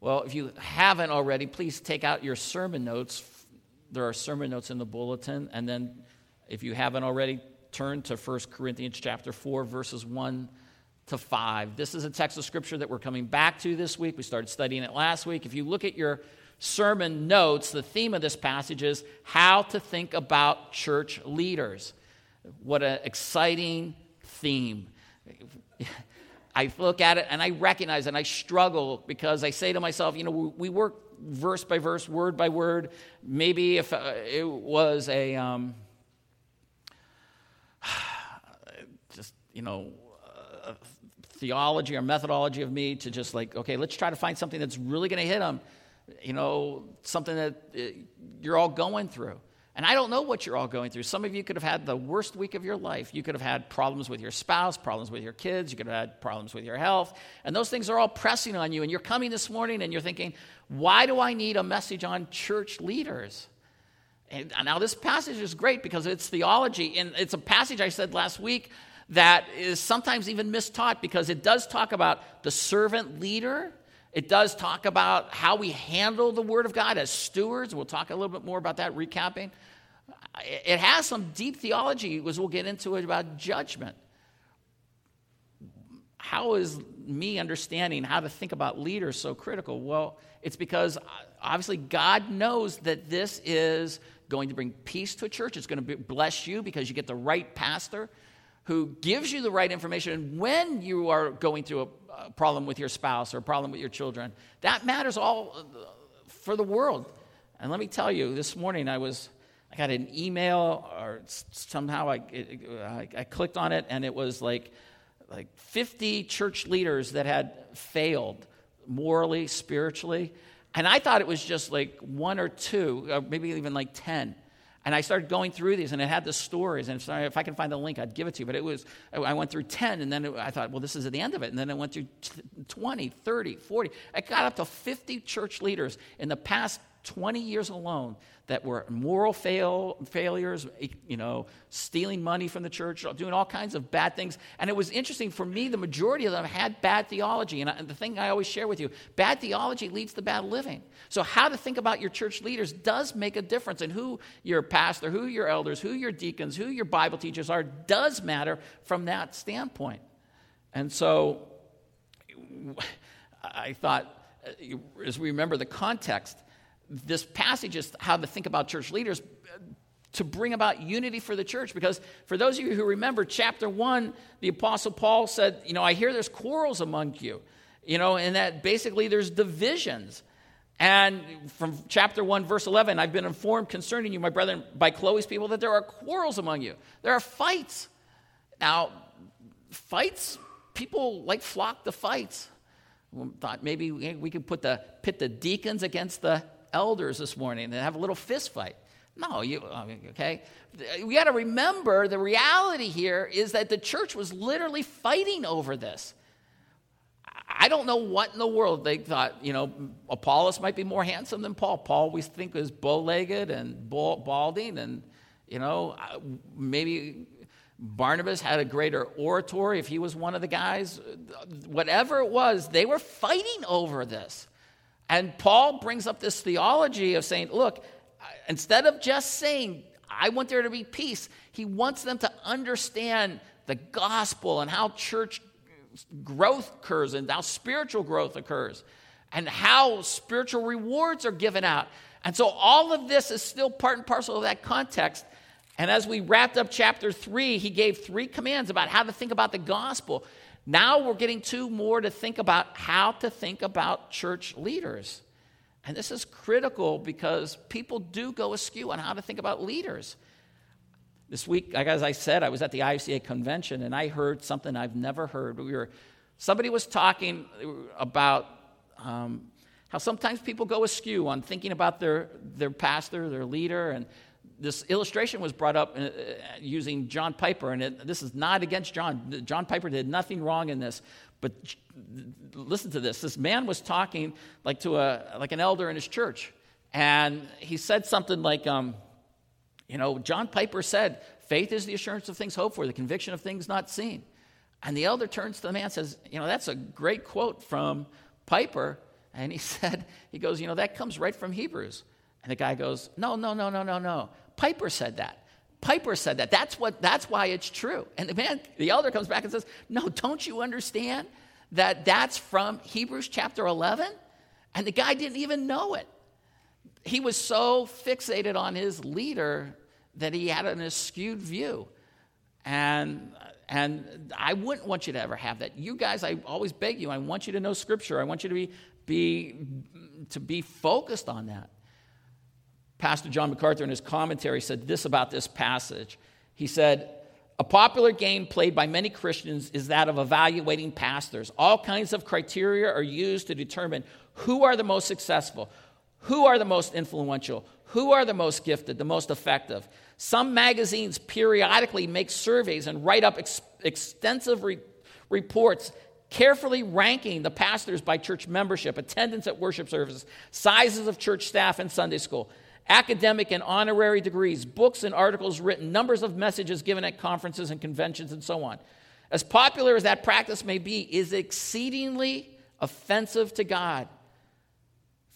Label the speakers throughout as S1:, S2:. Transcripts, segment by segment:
S1: Well, if you haven't already, please take out your sermon notes. There are sermon notes in the bulletin. And then, if you haven't already, turn to 1 Corinthians chapter 4, verses 1 to 5. This is a text of scripture that we're coming back to this week. We started studying it last week. If you look at your sermon notes, the theme of this passage is how to think about church leaders. What an exciting theme. I look at it and I recognize and I struggle because I say to myself, you know, we work verse by verse, word by word. Maybe if uh, it was a, um, just, you know, theology or methodology of me to just like, okay, let's try to find something that's really going to hit them, you know, something that uh, you're all going through. And I don't know what you're all going through. Some of you could have had the worst week of your life. You could have had problems with your spouse, problems with your kids, you could have had problems with your health. And those things are all pressing on you. And you're coming this morning and you're thinking, why do I need a message on church leaders? And now, this passage is great because it's theology. And it's a passage I said last week that is sometimes even mistaught because it does talk about the servant leader it does talk about how we handle the Word of God as stewards. We'll talk a little bit more about that, recapping. It has some deep theology, as we'll get into it, about judgment. How is me understanding how to think about leaders so critical? Well, it's because uh, obviously God knows that this is going to bring peace to a church. It's going to bless you because you get the right pastor who gives you the right information And when you are going through a, a problem with your spouse or a problem with your children. That matters all uh, for the world. And let me tell you, this morning I was, I got an email or somehow I, it, I, I clicked on it and it was like, like 50 church leaders that had failed morally, spiritually. And I thought it was just like one or two, or maybe even like 10. And I started going through these, and it had the stories. And if I can find the link, I'd give it to you. But it was, I went through 10, and then it, I thought, well, this is at the end of it. And then I went through 20, 30, 40. I got up to 50 church leaders in the past 20 years alone that were moral fail, failures, you know, stealing money from the church, doing all kinds of bad things. And it was interesting for me, the majority of them had bad theology. And, I, and the thing I always share with you bad theology leads to bad living. So, how to think about your church leaders does make a difference. And who your pastor, who your elders, who your deacons, who your Bible teachers are does matter from that standpoint. And so, I thought, uh, as we remember the context, this passage is how to think about church leaders to bring about unity for the church. Because for those of you who remember, chapter one, the Apostle Paul said, You know, I hear there's quarrels among you, you know, and that basically there's divisions. And from chapter 1, verse 11, I've been informed concerning you, my brethren, by Chloe's people, that there are quarrels among you. There are fights. Now, fights, people like flock to fights. Thought maybe we could put the, pit the deacons against the elders this morning and have a little fist fight. No, you, okay? We got to remember the reality here is that the church was literally fighting over this. I don't know what in the world they thought, you know, Apollos might be more handsome than Paul. Paul we think was bow legged and balding, and, you know, uh, maybe Barnabas had a greater oratory if he was one of the guys. Whatever it was, they were fighting over this. And Paul brings up this theology of saying, look, instead of just saying, I want there to be peace, he wants them to understand the gospel and how church growth occurs and how spiritual growth occurs and how spiritual rewards are given out. And so all of this is still part and parcel of that context. And as we wrapped up chapter three, he gave three commands about how to think about the gospel. Now we're getting two more to think about how to think about church leaders. And this is critical because people do go askew on how to think about leaders. This week, like as I said, I was at the IFCA convention and I heard something I've never heard. We were, somebody was talking about um, how sometimes people go askew on thinking about their, their pastor, their leader, and this illustration was brought up uh, using John Piper, and it, this is not against John. John Piper did nothing wrong in this, but listen to this. This man was talking like to a like an elder in his church, and he said something like, um, "You know, John Piper said, faith is the assurance of things hoped for, the conviction of things not seen." And the elder turns to the man and says, "You know, that's a great quote from Piper." And he said, he goes, you know, that comes right from Hebrews. And the guy goes, no, no, no, no, no, no. Piper said that. Piper said that. That's what that's why it's true. And the man, the elder comes back and says, No, don't you understand that that's from Hebrews chapter 11? And the guy didn't even know it. He was so fixated on his leader that he had an skewed view. And and I wouldn't want you to ever have that. You guys, I always beg you, I want you to know scripture. I want you to be, be to be focused on that. Pastor John MacArthur, in his commentary, said this about this passage. He said, A popular game played by many Christians is that of evaluating pastors. All kinds of criteria are used to determine who are the most successful, who are the most influential, who are the most gifted, the most effective. Some magazines periodically make surveys and write up ex- extensive re- reports carefully ranking the pastors by church membership, attendance at worship services, sizes of church staff and Sunday school academic and honorary degrees, books and articles written, numbers of messages given at conferences and conventions, and so on. As popular as that practice may be, is exceedingly offensive to God.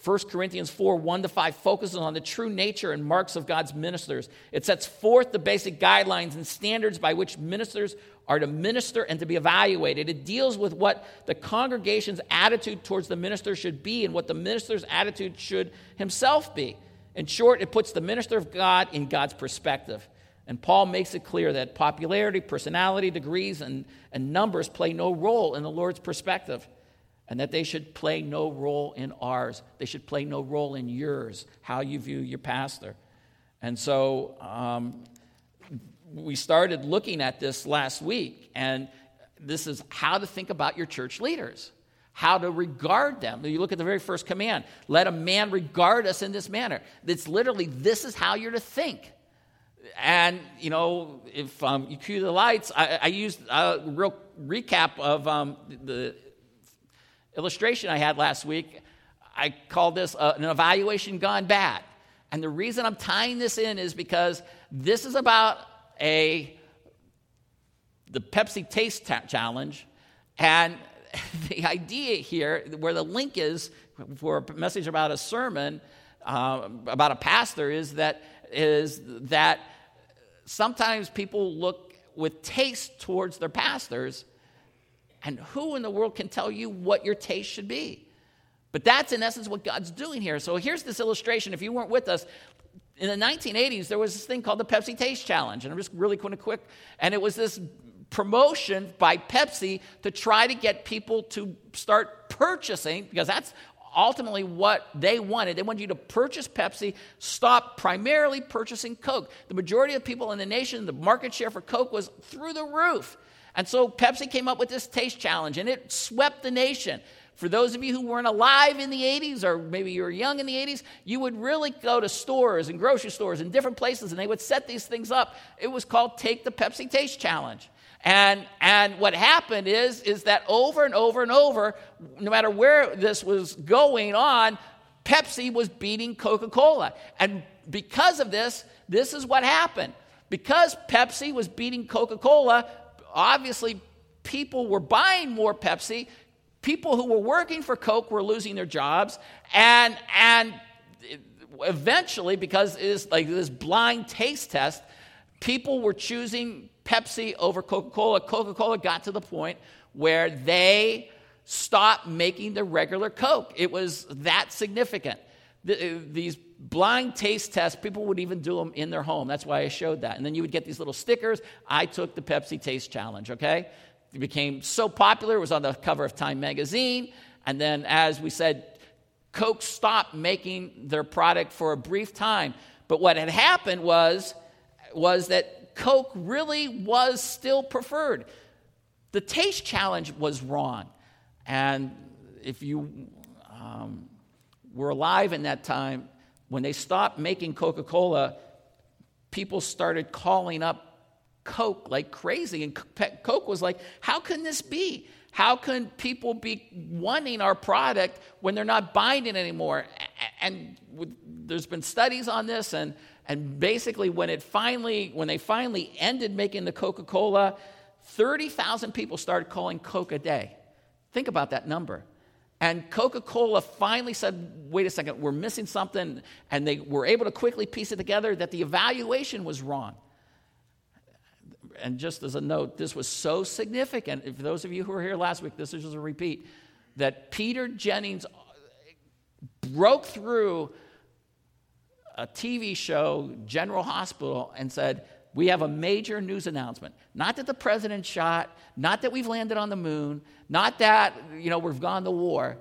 S1: 1 Corinthians 4 1 to 5 focuses on the true nature and marks of God's ministers. It sets forth the basic guidelines and standards by which ministers are to minister and to be evaluated. It deals with what the congregation's attitude towards the minister should be and what the minister's attitude should himself be. In short, it puts the minister of God in God's perspective. And Paul makes it clear that popularity, personality, degrees, and, and numbers play no role in the Lord's perspective, and that they should play no role in ours. They should play no role in yours, how you view your pastor. And so um, we started looking at this last week, and this is how to think about your church leaders how to regard them. You look at the very first command let a man regard us in this manner. It's literally, this is how you're to think. And, you know, if um, you cue the lights, I, I used a real recap of um, the illustration I had last week. I called this uh, an evaluation gone bad. And the reason I'm tying this in is because this is about a the Pepsi Taste ta- Challenge, and the idea here, where the link is for a message about a sermon, uh, about a pastor, is that, is that sometimes people look with taste towards their pastors, and who in the world can tell you what your taste should be? But that's in essence what God's doing here. So here's this illustration. If you weren't with us, in the 1980s, there was this thing called the Pepsi Taste Challenge. And I'm just really going to quick. And it was this promotion by Pepsi to try to get people to start purchasing, because that's ultimately what they wanted. They wanted you to purchase Pepsi, stop primarily purchasing Coke. The majority of people in the nation, the market share for Coke was through the roof. And so Pepsi came up with this taste challenge, and it swept the nation. For those of you who weren't alive in the 80s, or maybe you were young in the 80s, you would really go to stores and grocery stores and different places, and they would set these things up. It was called Take the Pepsi Taste Challenge. And, and what happened is, is that over and over and over, no matter where this was going on, Pepsi was beating Coca Cola. And because of this, this is what happened. Because Pepsi was beating Coca Cola, obviously people were buying more Pepsi. People who were working for Coke were losing their jobs. And, and eventually, because it is like this blind taste test, people were choosing Pepsi over Coca Cola. Coca Cola got to the point where they stopped making the regular Coke. It was that significant. The, uh, these blind taste tests, people would even do them in their home. That's why I showed that. And then you would get these little stickers. I took the Pepsi Taste Challenge, okay? It became so popular, it was on the cover of Time magazine. And then, as we said, Coke stopped making their product for a brief time. But what had happened was, was that Coke really was still preferred. The taste challenge was wrong. And if you um, were alive in that time, when they stopped making Coca Cola, people started calling up Coke like crazy. And Coke was like, how can this be? How can people be wanting our product when they're not buying it anymore? And there's been studies on this, and and basically, when it finally, when they finally ended making the Coca-Cola, 30,000 people started calling Coke a day. Think about that number. And Coca Cola finally said, wait a second, we're missing something. And they were able to quickly piece it together that the evaluation was wrong. And just as a note, this was so significant. For those of you who were here last week, this is just a repeat that Peter Jennings broke through a TV show, General Hospital, and said, We have a major news announcement. Not that the president shot, not that we've landed on the moon, not that, you know, we've gone to war,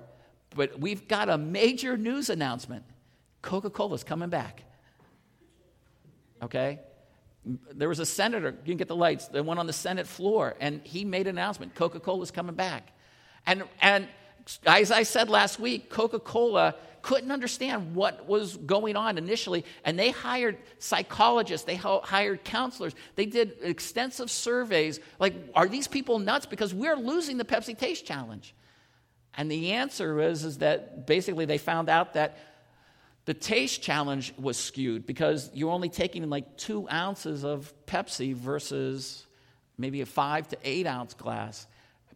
S1: but we've got a major news announcement. Coca Cola's coming back. Okay? There was a senator, you can get the lights, the one on the Senate floor, and he made an announcement Coca Cola's coming back. And, and as I said last week, Coca Cola couldn't understand what was going on initially, and they hired psychologists, they hired counselors, they did extensive surveys. Like, are these people nuts? Because we're losing the Pepsi Taste Challenge. And the answer is, is that basically they found out that the taste challenge was skewed because you're only taking like two ounces of Pepsi versus maybe a five to eight ounce glass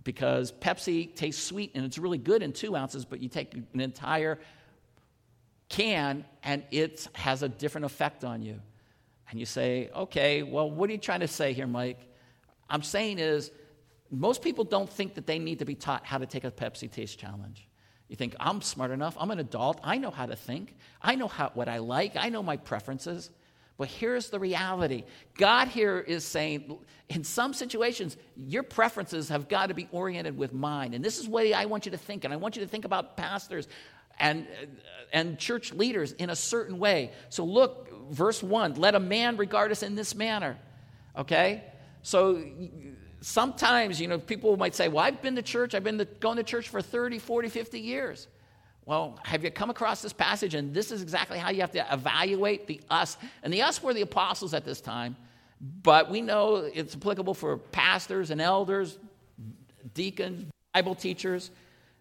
S1: because Pepsi tastes sweet and it's really good in two ounces, but you take an entire can and it has a different effect on you. And you say, okay, well, what are you trying to say here, Mike? I'm saying is, most people don't think that they need to be taught how to take a Pepsi taste challenge. You think, I'm smart enough, I'm an adult, I know how to think, I know how, what I like, I know my preferences. But here's the reality God here is saying, in some situations, your preferences have got to be oriented with mine. And this is way I want you to think. And I want you to think about pastors and, and church leaders in a certain way. So look, verse 1 let a man regard us in this manner. Okay? So sometimes, you know, people might say, well, I've been to church, I've been to, going to church for 30, 40, 50 years. Well, have you come across this passage? And this is exactly how you have to evaluate the us. And the us were the apostles at this time, but we know it's applicable for pastors and elders, deacons, Bible teachers.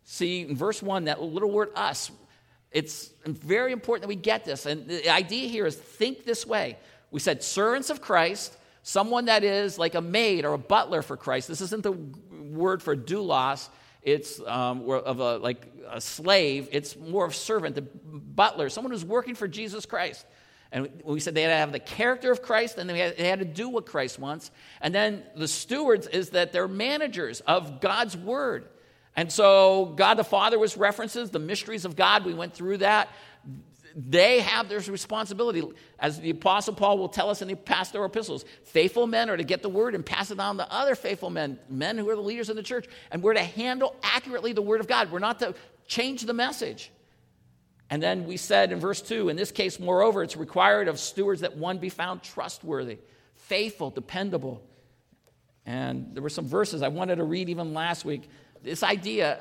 S1: See, in verse 1, that little word us, it's very important that we get this. And the idea here is think this way. We said servants of Christ, someone that is like a maid or a butler for Christ. This isn't the word for doulos, it's um, of a, like a slave, it's more of servant, the butler, someone who's working for Jesus Christ. And we said they had to have the character of Christ and they had, to do what Christ wants. And then the stewards is that they're managers of God's word. And so God the Father was references, the mysteries of God, we went through that. They have their responsibility. As the Apostle Paul will tell us in the pastoral epistles, faithful men are to get the word and pass it on to other faithful men, men who are the leaders in the church. And we're to handle accurately the word of God. We're not to change the message. And then we said in verse 2 in this case, moreover, it's required of stewards that one be found trustworthy, faithful, dependable. And there were some verses I wanted to read even last week. This idea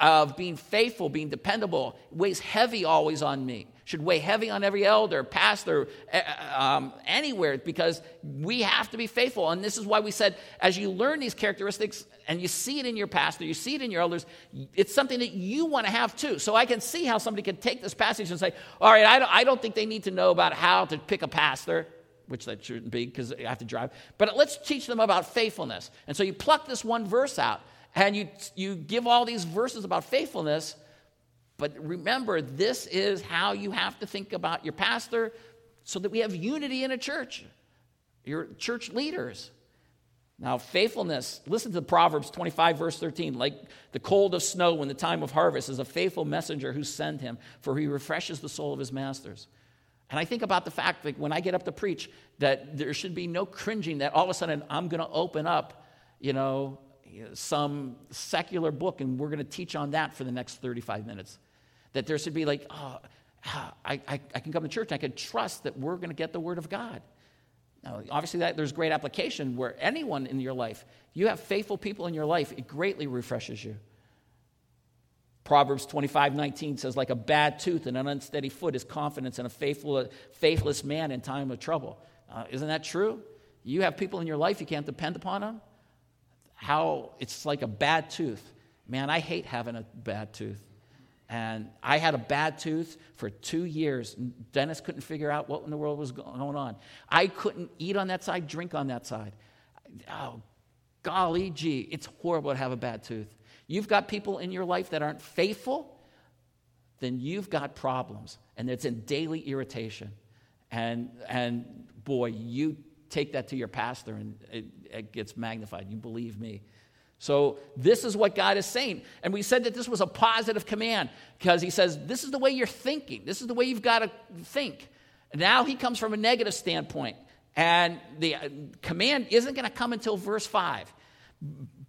S1: of being faithful, being dependable, weighs heavy always on me. Should weigh heavy on every elder, pastor, eh, eh, um, anywhere, because we have to be faithful. And this is why we said, as you learn these characteristics and you see it in your pastor, you see it in your elders, it's something that you want to have too. So I can see how somebody can take this passage and say, all right, I don't, I don't think they need to know about how to pick a pastor which that shouldn't be because I have to drive. But let's teach them about faithfulness. And so you pluck this one verse out and you, you give all these verses about faithfulness. But remember, this is how you have to think about your pastor so that we have unity in a church, your church leaders. Now, faithfulness, listen to Proverbs 25, verse 13. Like the cold of snow when the time of harvest is a faithful messenger who sent him, for he refreshes the soul of his masters. And I think about the fact that when I get up to preach, that there should be no cringing that all of a sudden I'm going to open up, you know, some secular book and we're going to teach on that for the next 35 minutes. That there should be like, oh, I, I, I can come to church and I can trust that we're going to get the Word of God. Now, obviously, that, there's great application where anyone in your life, you have faithful people in your life, it greatly refreshes you. Proverbs 25, 19 says, like a bad tooth and an unsteady foot is confidence in a faithful, faithless man in time of trouble. Uh, isn't that true? You have people in your life, you can't depend upon them how it's like a bad tooth. Man, I hate having a bad tooth. And I had a bad tooth for two years. Dennis couldn't figure out what in the world was going on. I couldn't eat on that side, drink on that side. Oh, golly gee, it's horrible to have a bad tooth. You've got people in your life that aren't faithful, then you've got problems, and it's in daily irritation. And, and boy, you take that to your pastor and it, it gets magnified. You believe me. So, this is what God is saying. And we said that this was a positive command because He says, This is the way you're thinking. This is the way you've got to think. Now He comes from a negative standpoint. And the uh, command isn't going to come until verse 5.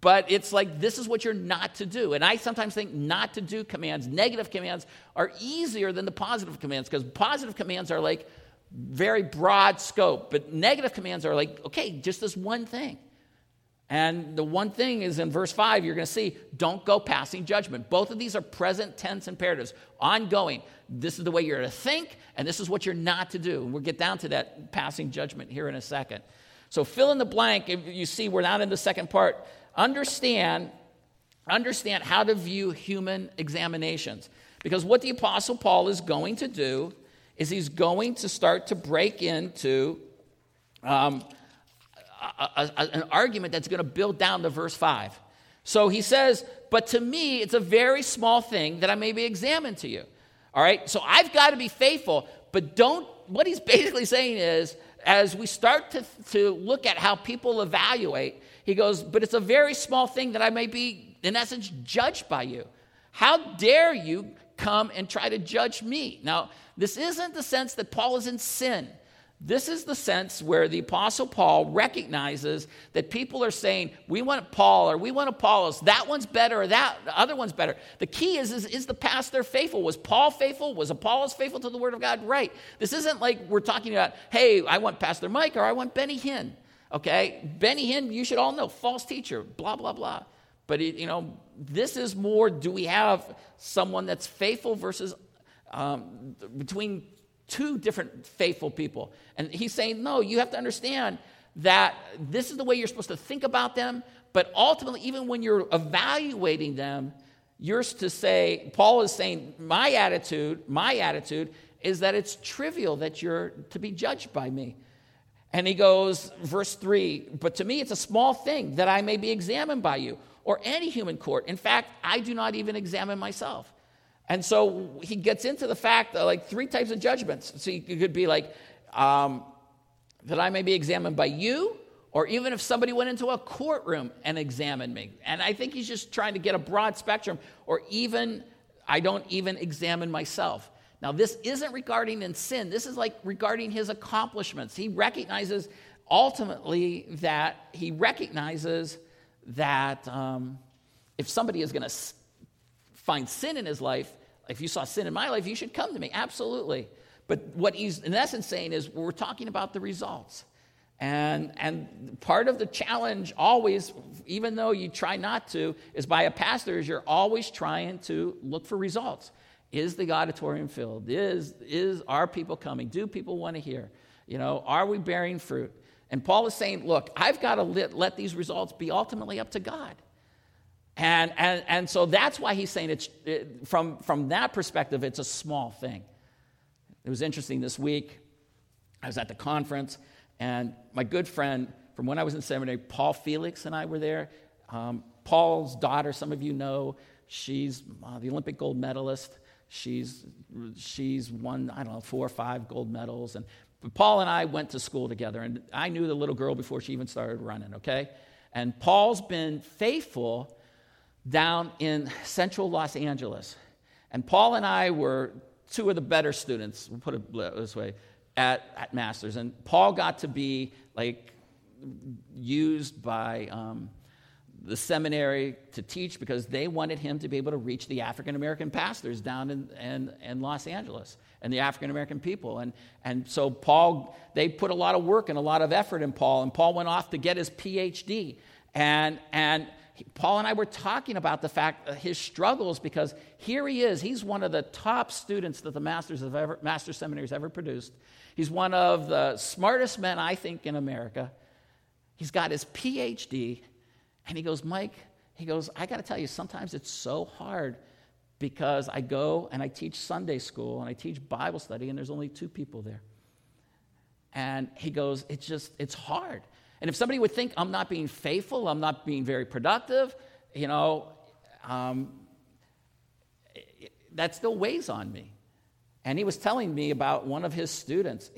S1: But it's like, this is what you're not to do. And I sometimes think not to do commands, negative commands, are easier than the positive commands because positive commands are like very broad scope, but negative commands are like, okay, just this one thing. And the one thing is in verse 5, you're going to see, don't go passing judgment. Both of these are present tense imperatives, ongoing. This is the way you're to think, and this is what you're not to do. And we'll get down to that passing judgment here in a second. So fill in the blank. If you see, we're not in the second part. Understand, understand how to view human examinations. Because what the Apostle Paul is going to do is he's going to start to break into um, a, a, an argument that's going to build down to verse 5. So he says, But to me, it's a very small thing that I may be examined to you. All right? So I've got to be faithful, but don't, what he's basically saying is, as we start to, to look at how people evaluate, he goes, But it's a very small thing that I may be, in essence, judged by you. How dare you come and try to judge me? Now, this isn't the sense that Paul is in sin. This is the sense where the Apostle Paul recognizes that people are saying, we want Paul or we want Apollos. That one's better or that other one's better. The key is, is, is the pastor faithful? Was Paul faithful? Was Apollos faithful to the Word of God? Right. This isn't like we're talking about, hey, I want Pastor Mike or I want Benny Hinn. Okay? Benny Hinn, you should all know, false teacher, blah, blah, blah. But, it, you know, this is more do we have someone that's faithful versus um, between two different faithful people. And he's saying, no, you have to understand that this is the way you're supposed to think about them, but ultimately, even when you're evaluating them, you're to say, Paul is saying, my attitude, my attitude is that it's trivial that you're to be judged by me. And he goes, verse 3 But to me, it's a small thing that I may be examined by you or any human court. In fact, I do not even examine myself. And so he gets into the fact that, like, three types of judgments. So it could be like, um, that I may be examined by you, or even if somebody went into a courtroom and examined me. And I think he's just trying to get a broad spectrum, or even, I don't even examine myself. Now, this isn't regarding in sin, this is like regarding his accomplishments. He recognizes ultimately that he recognizes that um, if somebody is going to find sin in his life, if you saw sin in my life, you should come to me. Absolutely. But what he's in essence saying is we're talking about the results. And, and part of the challenge always, even though you try not to, is by a pastor, is you're always trying to look for results. Is the auditorium filled? Is, is are people coming? Do people want to hear? You know, are we bearing fruit? And Paul is saying, look, I've got to let, let these results be ultimately up to God. And, and, and so that's why he's saying it's, it, from, from that perspective, it's a small thing. It was interesting this week. I was at the conference, and my good friend from when I was in seminary, Paul Felix, and I were there. Um, Paul's daughter, some of you know, she's uh, the Olympic gold medalist. She's, she's won, I don't know, four or five gold medals. And Paul and I went to school together, and I knew the little girl before she even started running, okay? And Paul's been faithful down in central Los Angeles. And Paul and I were two of the better students, we'll put it this way, at, at Masters. And Paul got to be like used by um, the seminary to teach because they wanted him to be able to reach the African American pastors down in, in, in Los Angeles and the African American people. And, and so Paul, they put a lot of work and a lot of effort in Paul, and Paul went off to get his PhD. And, and Paul and I were talking about the fact uh, his struggles because here he is. He's one of the top students that the masters of ever, master seminaries ever produced. He's one of the smartest men, I think, in America. He's got his PhD, and he goes, Mike, he goes, I got to tell you, sometimes it's so hard because I go and I teach Sunday school and I teach Bible study, and there's only two people there. And he goes, it's just, it's hard. And if somebody would think I'm not being faithful, I'm not being very productive, you know, um, that still weighs on me. And he was telling me about one of his students.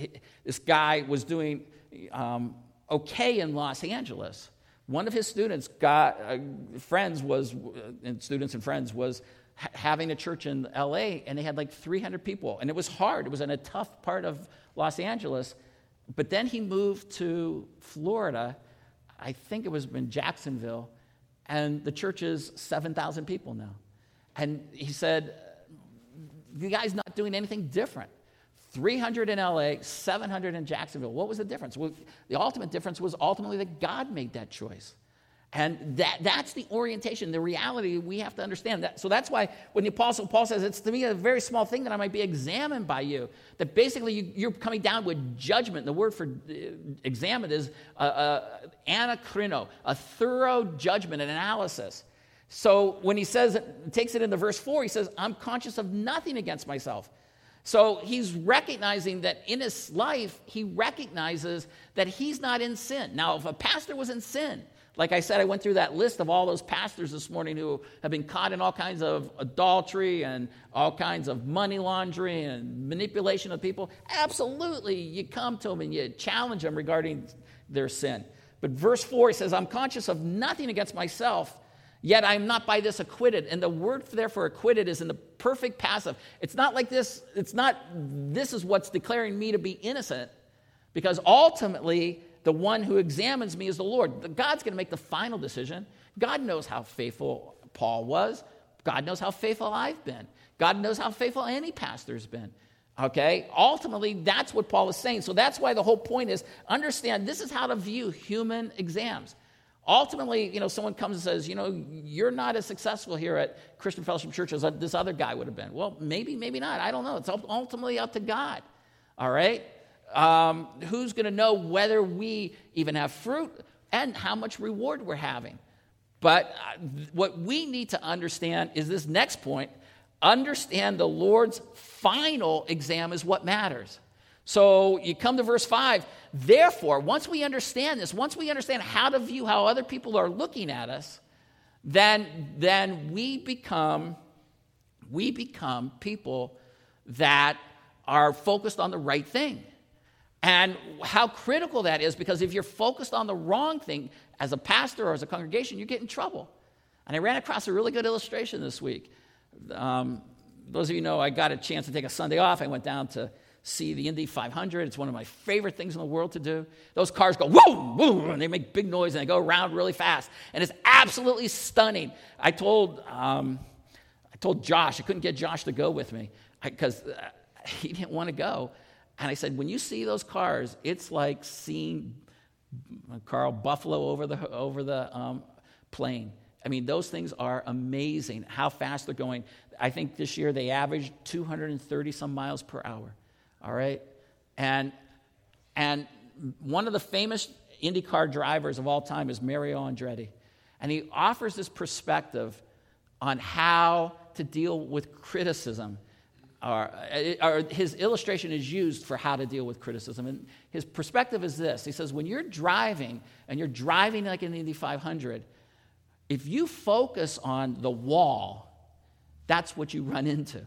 S1: This guy was doing um, okay in Los Angeles. One of his students got uh, friends was and students and friends was ha- having a church in L.A. and they had like 300 people, and it was hard. It was in a tough part of Los Angeles. But then he moved to Florida. I think it was in Jacksonville, and the church is 7,000 people now. And he said, the guy's not doing anything different. 300 in LA, 700 in Jacksonville. What was the difference? Well, the ultimate difference was ultimately that God made that choice. And that, that's the orientation, the reality we have to understand. That, so that's why when the Apostle Paul says, it's to me a very small thing that I might be examined by you, that basically you, are coming down with judgment. The word for uh, examined is uh, uh, anakrino, a thorough judgment, an analysis. So when he says, takes it into verse 4, he says, I'm conscious of nothing against myself. So he's recognizing that in his life, he recognizes that he's not in sin. Now, if a pastor was in sin, like I said, I went through that list of all those pastors this morning who have been caught in all kinds of adultery and all kinds of money laundering and manipulation of people. Absolutely, you come to them and you challenge them regarding their sin. But verse 4, he says, I'm conscious of nothing against myself Yet I am not by this acquitted. And the word there for acquitted is in the perfect passive. It's not like this, it's not this is what's declaring me to be innocent, because ultimately the one who examines me is the Lord. God's going to make the final decision. God knows how faithful Paul was. God knows how faithful I've been. God knows how faithful any pastor's been. Okay? Ultimately, that's what Paul is saying. So that's why the whole point is understand this is how to view human exams. Ultimately, you know, someone comes and says, you know, you're not as successful here at Christian Fellowship Church as this other guy would have been. Well, maybe, maybe not. I don't know. It's ultimately up to God. All right? Um, who's going to know whether we even have fruit and how much reward we're having? But uh, what we need to understand is this next point understand the Lord's final exam is what matters. So you come to verse 5. Therefore, once we understand this, once we understand how to view how other people are looking at us, then, then we become we become people that are focused on the right thing. And how critical that is because if you're focused on the wrong thing as a pastor or as a congregation, you get in trouble. And I ran across a really good illustration this week. Um, those of you know, I got a chance to take a Sunday off. I went down to see the Indy 500. It's one of my favorite things in the world to do. Those cars go woo, woo, and they make big noise and they go around really fast. And it's absolutely stunning. I told, um, I told Josh, I couldn't get Josh to go with me because uh, he didn't want to go. And I said, when you see those cars, it's like seeing Carl Buffalo over the, over the um, plain. I mean, those things are amazing how fast they're going. I think this year they averaged 230 some miles per hour all right? And, and one of the famous IndyCar drivers of all time is Mario Andretti. And he offers this perspective on how to deal with criticism. Or, or, uh, his illustration is used for how to deal with criticism. And his perspective is this He says, when you're driving, and you're driving like an Indy 500, if you focus on the wall, that's what you run into.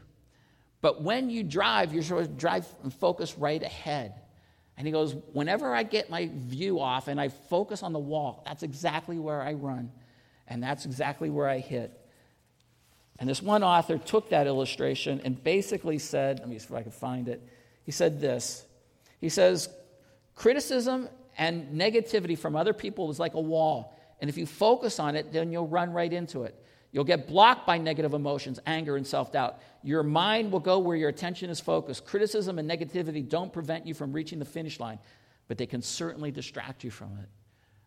S1: But when you drive, you're supposed to drive and focus right ahead. And he goes, Whenever I get my view off and I focus on the wall, that's exactly where I run. And that's exactly where I hit. And this one author took that illustration and basically said, let me see if I can find it. He said this He says, Criticism and negativity from other people is like a wall. And if you focus on it, then you'll run right into it. You'll get blocked by negative emotions, anger, and self doubt. Your mind will go where your attention is focused. Criticism and negativity don't prevent you from reaching the finish line, but they can certainly distract you from it.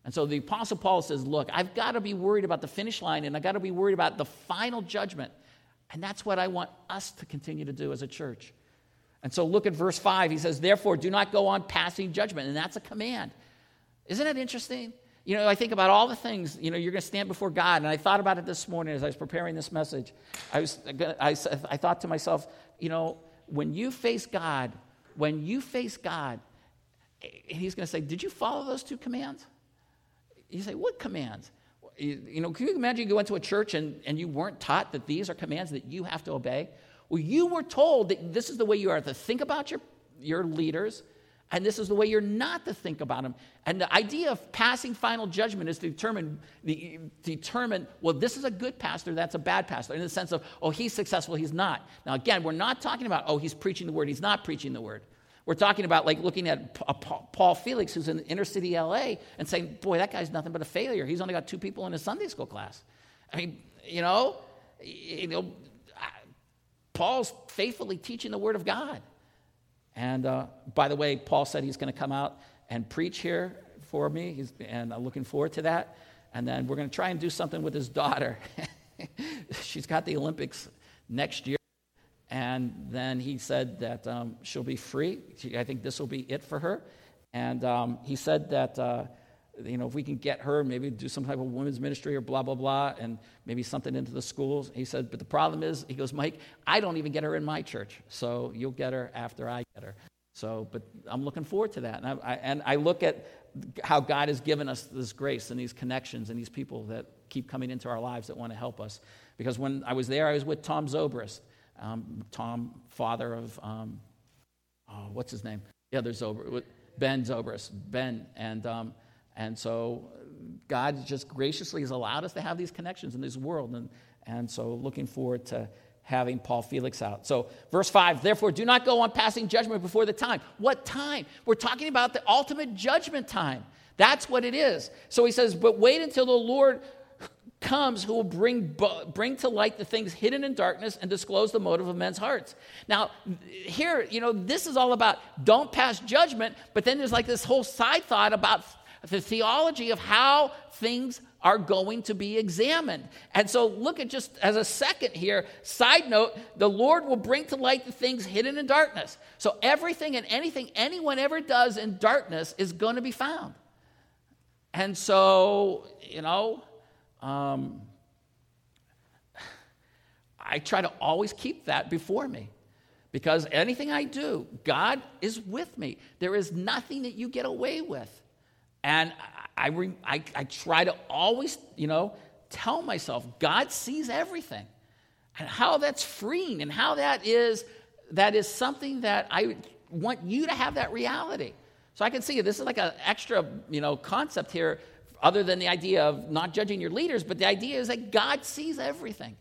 S1: And so the Apostle Paul says, Look, I've got to be worried about the finish line and I've got to be worried about the final judgment. And that's what I want us to continue to do as a church. And so look at verse 5. He says, Therefore, do not go on passing judgment. And that's a command. Isn't it interesting? You know, I think about all the things, you know, you're going to stand before God. And I thought about it this morning as I was preparing this message. I, was, I, I thought to myself, you know, when you face God, when you face God, eh, and He's going to say, Did you follow those two commands? You say, What commands? You, you know, can you imagine you go into a church and, and you weren't taught that these are commands that you have to obey? Well, you were told that this is the way you are to think about your, your leaders, and this is the way you're not to think about them. And the idea of passing final judgment is to determine, the, determine, well, this is a good pastor, that's a bad pastor, in the sense of, oh, he's successful, he's not. Now, again, we're not talking about, oh, he's preaching the word, he's not preaching the word. We're talking about like looking at Paul Felix, who's in inner city LA, and saying, boy, that guy's nothing but a failure. He's only got two people in his Sunday school class. I mean, you know, you know Paul's faithfully teaching the word of God. And uh, by the way, Paul said he's going to come out and preach here for me, he's, and I'm looking forward to that. And then we're going to try and do something with his daughter. She's got the Olympics next year. And then he said that um, she'll be free. I think this will be it for her. And um, he said that, uh, you know, if we can get her, maybe do some type of women's ministry or blah, blah, blah, and maybe something into the schools. He said, but the problem is, he goes, Mike, I don't even get her in my church. So you'll get her after I get her. So, but I'm looking forward to that. And I, I, and I look at how God has given us this grace and these connections and these people that keep coming into our lives that want to help us. Because when I was there, I was with Tom Zobrist. Um, Tom, father of, um, oh, what's his name? Yeah, there's Ben Zobrist, Ben. And, um, and so God just graciously has allowed us to have these connections in this world. And, and so looking forward to having Paul Felix out. So, verse 5, therefore, do not go on passing judgment before the time. What time? We're talking about the ultimate judgment time. That's what it is. So he says, but wait until the Lord comes who will bring, bring to light the things hidden in darkness and disclose the motive of men's hearts. Now, here, you know, this is all about don't pass judgment, but then there's like this whole side thought about the theology of how things are going to be examined. And so, look at just as a second here, side note, the Lord will bring to light the things hidden in darkness. So, everything and anything anyone ever does in darkness is going to be found. And so, you know, um, I try to always keep that before me because anything I do, God is with me. There is nothing that you get away with. And I, I, I, try to always, you know, tell myself God sees everything and how that's freeing and how that is that is something that I want you to have that reality. So I can see this is like an extra, you know, concept here other than the idea of not judging your leaders, but the idea is that God sees everything.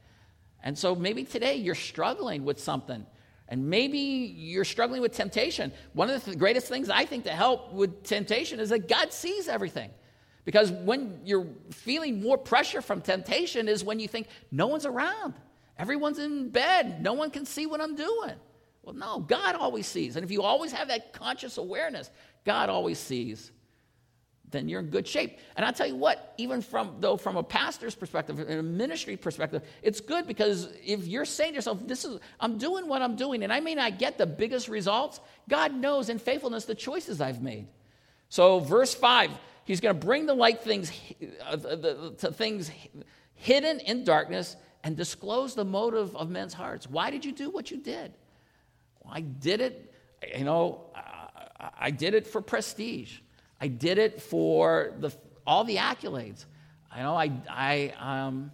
S1: And so maybe today you're struggling with something, and maybe you're struggling with temptation. One of the th- greatest things I think to help with temptation is that God sees everything. Because when you're feeling more pressure from temptation, is when you think, no one's around. Everyone's in bed. No one can see what I'm doing. Well, no, God always sees. And if you always have that conscious awareness, God always sees then you're in good shape. And I'll tell you what, even from though from a pastor's perspective, in a ministry perspective, it's good because if you're saying to yourself, This is I'm doing what I'm doing, and I may not get the biggest results, God knows in faithfulness the choices I've made. So verse 5, he's going to bring the light things uh, to things hidden in darkness and disclose the motive of men's hearts. Why did you do what you did? Well, I did it, you know, I did it for prestige. I did it for the, all the accolades. I know I, I, um,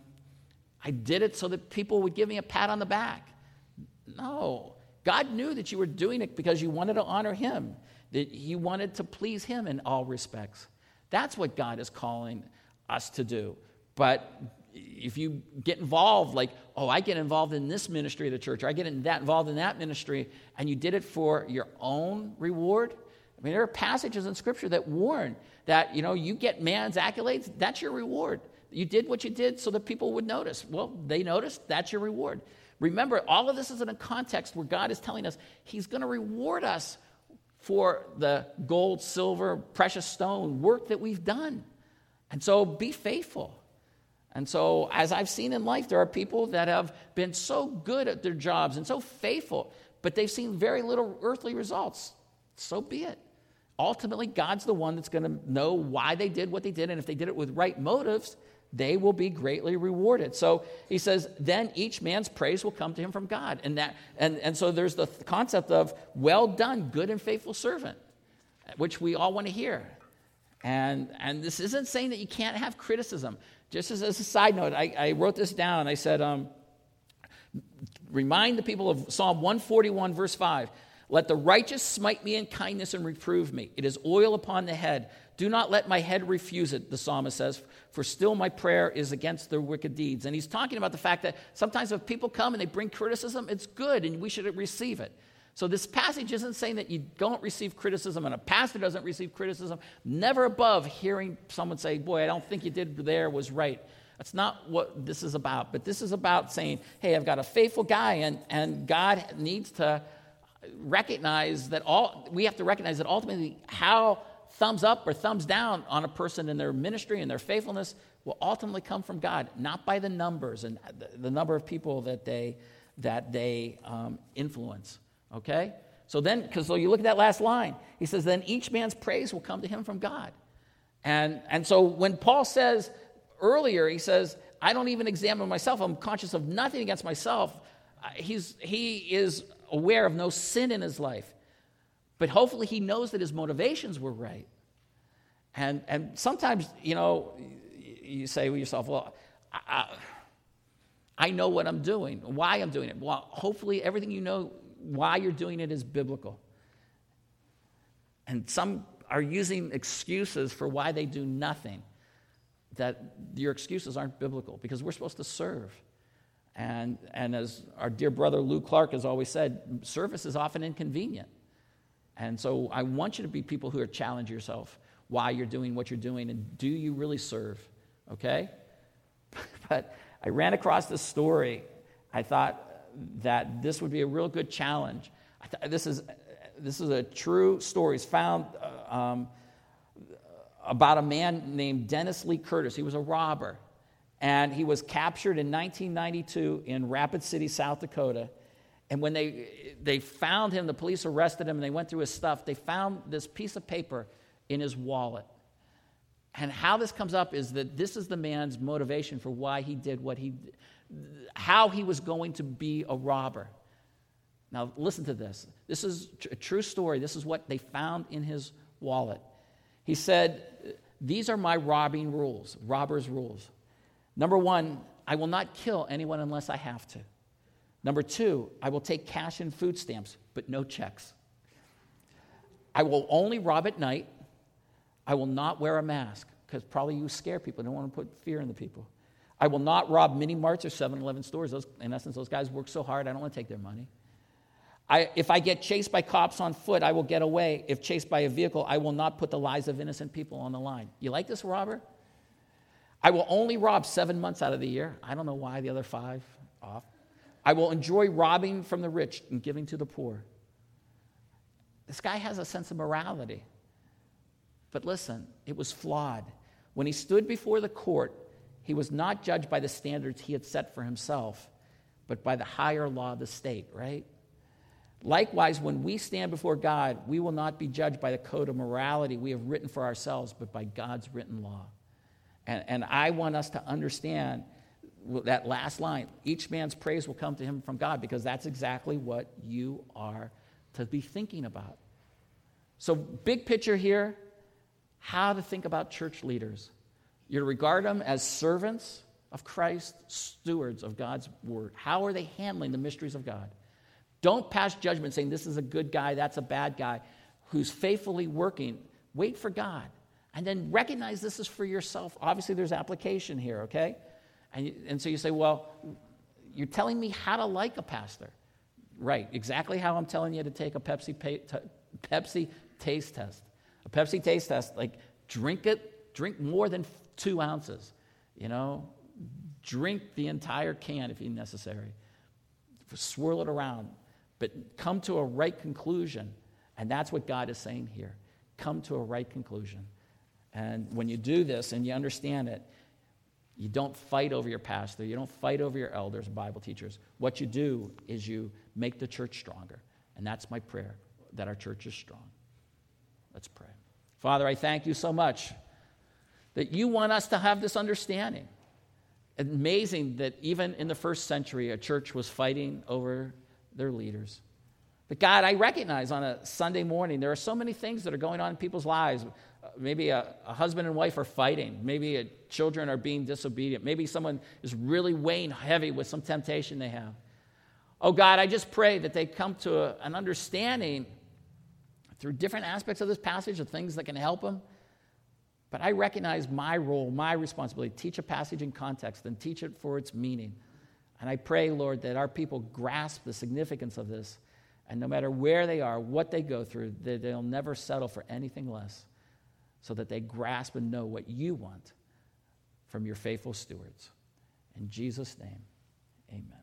S1: I did it so that people would give me a pat on the back. No. God knew that you were doing it because you wanted to honor Him, that you wanted to please Him in all respects. That's what God is calling us to do. But if you get involved, like, oh, I get involved in this ministry of the church, or I get in that, involved in that ministry, and you did it for your own reward, I mean, there are passages in Scripture that warn that, you know, you get man's accolades, that's your reward. You did what you did so that people would notice. Well, they noticed, that's your reward. Remember, all of this is in a context where God is telling us He's going to reward us for the gold, silver, precious stone work that we've done. And so be faithful. And so, as I've seen in life, there are people that have been so good at their jobs and so faithful, but they've seen very little earthly results. So be it. Ultimately, God's the one that's going to know why they did what they did. And if they did it with right motives, they will be greatly rewarded. So he says, then each man's praise will come to him from God. And, that, and, and so there's the concept of well done, good and faithful servant, which we all want to hear. And, and this isn't saying that you can't have criticism. Just as, as a side note, I, I wrote this down. I said, um, remind the people of Psalm 141, verse 5. Let the righteous smite me in kindness and reprove me. It is oil upon the head. Do not let my head refuse it, the psalmist says, for still my prayer is against their wicked deeds. And he's talking about the fact that sometimes if people come and they bring criticism, it's good and we should receive it. So this passage isn't saying that you don't receive criticism and a pastor doesn't receive criticism. Never above hearing someone say, Boy, I don't think you did there was right. That's not what this is about. But this is about saying, Hey, I've got a faithful guy, and, and God needs to recognize that all, we have to recognize that ultimately how thumbs up or thumbs down on a person in their ministry and their faithfulness will ultimately come from God, not by the numbers and the number of people that they, that they um, influence. Okay? So then, because so you look at that last line, he says, then each man's praise will come to him from God. And, and so when Paul says earlier, he says, I don't even examine myself, I'm conscious of nothing against myself. He's, he is aware of no sin in his life. But hopefully he knows that his motivations were right. And, and sometimes, you know, you say to yourself, well, I, I know what I'm doing, why I'm doing it. Well, hopefully everything you know why you're doing it is biblical. And some are using excuses for why they do nothing, that your excuses aren't biblical because we're supposed to serve. And, and as our dear brother Lou Clark has always said, service is often inconvenient. And so I want you to be people who are challenge yourself why you're doing what you're doing and do you really serve? Okay? but I ran across this story. I thought that this would be a real good challenge. This is, this is a true story. It's found uh, um, about a man named Dennis Lee Curtis. He was a robber, and he was captured in 1992 in Rapid City, South Dakota. And when they, they found him, the police arrested him and they went through his stuff. They found this piece of paper in his wallet. And how this comes up is that this is the man's motivation for why he did what he how he was going to be a robber. Now, listen to this. This is a true story. This is what they found in his wallet. He said, These are my robbing rules, robber's rules. Number one, I will not kill anyone unless I have to. Number two, I will take cash and food stamps, but no checks. I will only rob at night. I will not wear a mask because probably you scare people. I don't want to put fear in the people. I will not rob mini marts or 7 Eleven stores. Those, in essence, those guys work so hard, I don't want to take their money. I, if I get chased by cops on foot, I will get away. If chased by a vehicle, I will not put the lives of innocent people on the line. You like this, robber? I will only rob seven months out of the year. I don't know why the other five off. I will enjoy robbing from the rich and giving to the poor. This guy has a sense of morality. But listen, it was flawed. When he stood before the court, he was not judged by the standards he had set for himself, but by the higher law of the state, right? Likewise, when we stand before God, we will not be judged by the code of morality we have written for ourselves, but by God's written law. And, and I want us to understand that last line each man's praise will come to him from God, because that's exactly what you are to be thinking about. So, big picture here how to think about church leaders. You're to regard them as servants of Christ, stewards of God's word. How are they handling the mysteries of God? Don't pass judgment saying this is a good guy, that's a bad guy, who's faithfully working. Wait for God. And then recognize this is for yourself. Obviously, there's application here, okay? And, and so you say, well, you're telling me how to like a pastor. Right, exactly how I'm telling you to take a Pepsi, pay, t- Pepsi taste test. A Pepsi taste test, like drink it, drink more than two ounces. You know, drink the entire can if necessary. Swirl it around, but come to a right conclusion. And that's what God is saying here. Come to a right conclusion. And when you do this and you understand it, you don't fight over your pastor, you don't fight over your elders, and Bible teachers. What you do is you make the church stronger. And that's my prayer, that our church is strong. Let's pray. Father, I thank you so much that you want us to have this understanding. Amazing that even in the first century, a church was fighting over their leaders. But God, I recognize on a Sunday morning there are so many things that are going on in people's lives maybe a, a, husband and wife are fighting. Maybe a, children are being disobedient. Maybe someone is really weighing heavy with some temptation they have. Oh God, I just pray that they come to a, an understanding through different aspects of this passage of things that can help them. But I recognize my role, my responsibility. Teach a passage in context and teach it for its meaning. And I pray, Lord, that our people grasp the significance of this. And no matter where they are, what they go through, that they'll never settle for anything less so that they grasp and know what you want from your faithful stewards. In Jesus' name, amen.